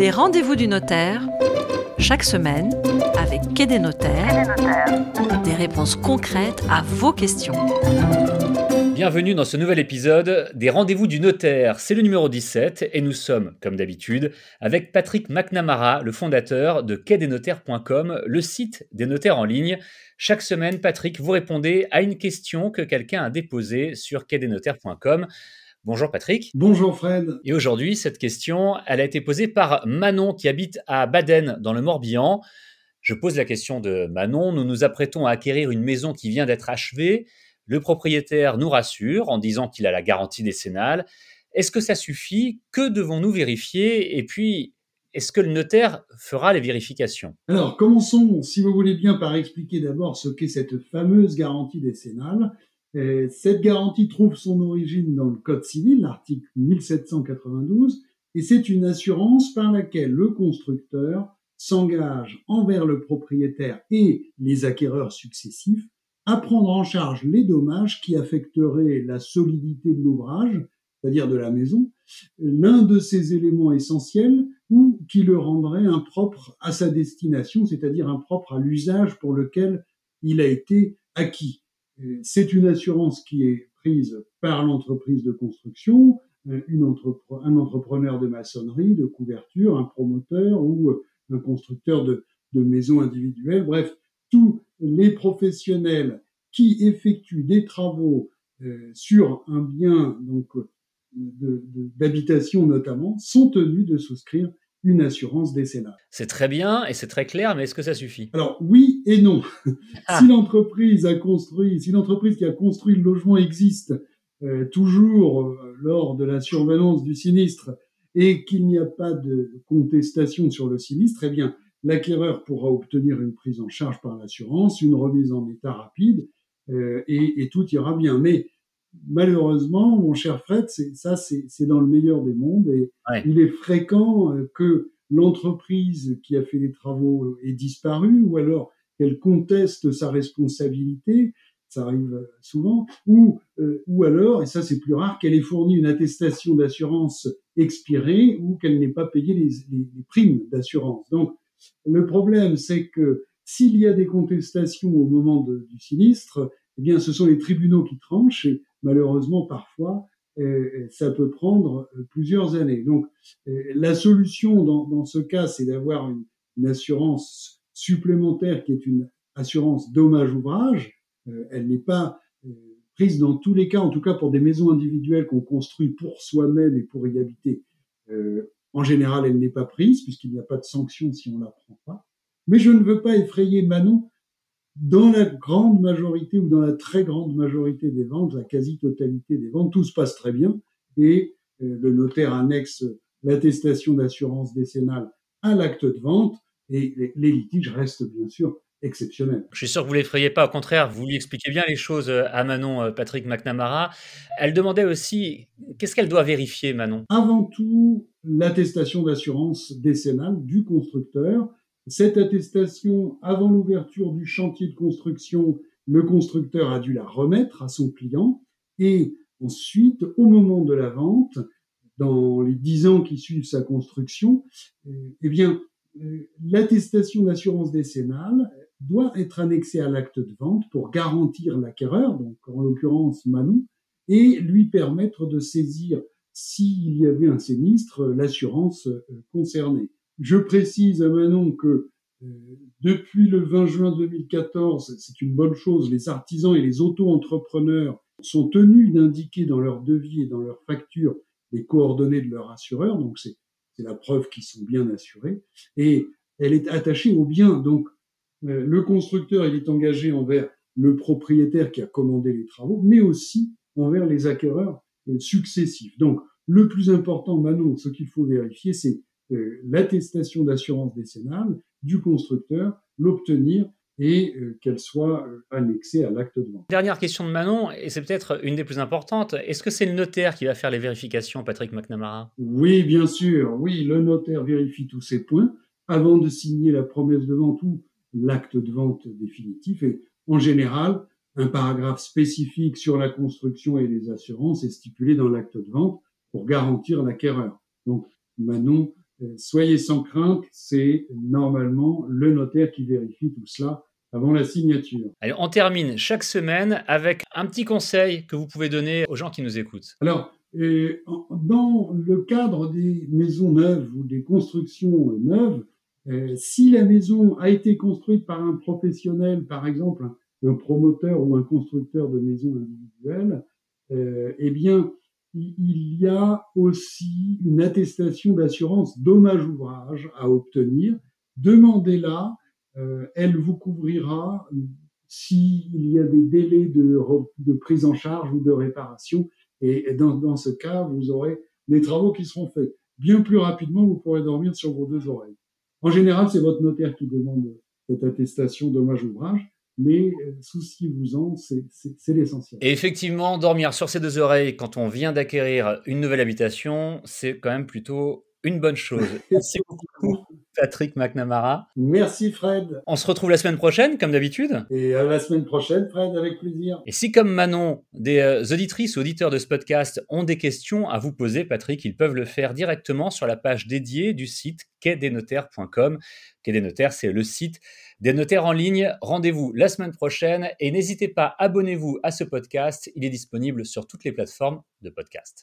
Les rendez-vous du notaire, chaque semaine, avec Quai des notaires, des réponses concrètes à vos questions. Bienvenue dans ce nouvel épisode des rendez-vous du notaire. C'est le numéro 17 et nous sommes, comme d'habitude, avec Patrick McNamara, le fondateur de quai-des-notaires.com, le site des notaires en ligne. Chaque semaine, Patrick, vous répondez à une question que quelqu'un a déposée sur quai-des-notaires.com. Bonjour Patrick. Bonjour Fred. Et aujourd'hui, cette question, elle a été posée par Manon qui habite à Baden dans le Morbihan. Je pose la question de Manon. Nous nous apprêtons à acquérir une maison qui vient d'être achevée. Le propriétaire nous rassure en disant qu'il a la garantie décennale. Est-ce que ça suffit? Que devons-nous vérifier? Et puis, est-ce que le notaire fera les vérifications? Alors, commençons, si vous voulez bien, par expliquer d'abord ce qu'est cette fameuse garantie décennale. Cette garantie trouve son origine dans le Code civil, l'article 1792, et c'est une assurance par laquelle le constructeur s'engage envers le propriétaire et les acquéreurs successifs à prendre en charge les dommages qui affecteraient la solidité de l'ouvrage, c'est-à-dire de la maison, l'un de ces éléments essentiels ou qui le rendrait impropre à sa destination, c'est-à-dire impropre à l'usage pour lequel il a été acquis. C'est une assurance qui est prise par l'entreprise de construction, euh, un entrepreneur de maçonnerie, de couverture, un promoteur ou euh, un constructeur de, maisons individuelles. Bref, tous les professionnels qui effectuent des travaux euh, sur un bien donc d'habitation notamment sont tenus de souscrire une assurance décennale. C'est très bien et c'est très clair, mais est-ce que ça suffit? Alors oui et non. Ah. si l'entreprise a construit, si l'entreprise qui a construit le logement existe euh, toujours euh, lors de la surveillance du sinistre et qu'il n'y a pas de contestation sur le sinistre, eh bien l'acquéreur pourra obtenir une prise en charge par l'assurance, une remise en état rapide euh, et, et, tout ira bien. Mais malheureusement, mon cher Fred, c'est ça, c'est dans le meilleur des mondes et il est fréquent euh, que l'entreprise qui a fait les travaux ait disparu ou alors qu'elle conteste sa responsabilité, ça arrive souvent, ou euh, ou alors, et ça c'est plus rare, qu'elle ait fourni une attestation d'assurance expirée ou qu'elle n'ait pas payé les, les, les primes d'assurance. Donc le problème, c'est que s'il y a des contestations au moment de, du sinistre, eh bien, ce sont les tribunaux qui tranchent et malheureusement, parfois, euh, ça peut prendre euh, plusieurs années. Donc, euh, la solution dans, ce cas, c'est d'avoir une, une, assurance supplémentaire qui est une assurance dommage-ouvrage. elle n'est pas prise dans tous les cas, en tout cas pour des maisons individuelles qu'on construit pour soi-même et pour y habiter. en général, elle n'est pas prise puisqu'il n'y a pas de sanction si on la prend pas. Mais je ne veux pas effrayer Manon dans la grande majorité ou dans la très grande majorité des ventes, la quasi-totalité des ventes, tout se passe très bien et euh, le notaire annexe l'attestation d'assurance décennale à l'acte de vente et les, litiges restent bien sûr exceptionnels. Je suis sûr que vous l'effrayez pas, au contraire, vous lui expliquez bien les choses euh, à Manon euh, Patrick McNamara. Elle demandait aussi qu'est-ce qu'elle doit vérifier Manon? Avant tout, l'attestation d'assurance décennale du constructeur cette attestation, avant l'ouverture du chantier de construction, le constructeur a dû la remettre à son client et ensuite, au moment de la vente, dans les dix ans qui suivent sa construction, euh, eh bien, euh, l'attestation d'assurance décennale doit être annexée à l'acte de vente pour garantir l'acquéreur, donc en l'occurrence Manon, et lui permettre de saisir, s'il y avait un sinistre, l'assurance euh, concernée. Je précise à Manon que euh, depuis le 20 juin 2014, c'est une bonne chose, les artisans et les auto-entrepreneurs sont tenus d'indiquer dans leur devis et dans leur facture les coordonnées de leur assureur, donc c'est la preuve qu'ils sont bien assurés, et elle est attachée au bien. Donc euh, le constructeur, il est engagé envers le propriétaire qui a commandé les travaux, mais aussi envers les acquéreurs euh, successifs. Donc le plus important, Manon, ce qu'il faut vérifier, c'est l'attestation d'assurance décennale du constructeur, l'obtenir et euh, qu'elle soit euh, annexée à l'acte de vente. Dernière question de Manon, et c'est peut-être une des plus importantes. Est-ce que c'est le notaire qui va faire les vérifications, Patrick McNamara? Oui, bien sûr. Oui, le notaire vérifie tous ces points avant de signer la promesse de vente ou l'acte de vente définitif. Et en général, un paragraphe spécifique sur la construction et les assurances est stipulé dans l'acte de vente pour garantir l'acquéreur. Donc, Manon soyez sans crainte, c'est normalement le notaire qui vérifie tout cela avant la signature. Allez, on termine chaque semaine avec un petit conseil que vous pouvez donner aux gens qui nous écoutent. Alors, dans le cadre des maisons neuves ou des constructions neuves, euh, si la maison a été construite par un professionnel, par exemple un promoteur ou un constructeur de maisons individuelles, euh, eh bien, il y a aussi une attestation d'assurance dommage ouvrage à obtenir. Demandez-la, euh, elle vous couvrira s'il y a des délais de, prise en charge ou de réparation. Et dans, dans ce cas, vous aurez des travaux qui seront faits. Bien plus rapidement, vous pourrez dormir sur vos deux oreilles. En général, c'est votre notaire qui demande cette attestation dommage ouvrage, mais euh, souciez-vous-en, c'est l'essentiel. Et effectivement, dormir sur ses deux oreilles quand on vient d'acquérir une nouvelle habitation, c'est quand même plutôt une bonne chose. Merci beaucoup, Patrick McNamara. Merci, Fred. On se retrouve la semaine prochaine, comme d'habitude. Et à la semaine prochaine, Fred, avec plaisir. Et si, comme Manon, des euh, auditrices ou auditeurs de ce podcast ont des questions à vous poser, Patrick, ils peuvent le faire directement sur la page dédiée du site quai-des-notaires.com. Quai des Notaires, c'est le site des notaires en ligne. Rendez-vous la semaine prochaine et n'hésitez pas, abonnez-vous à ce podcast. Il est disponible sur toutes les plateformes de podcast.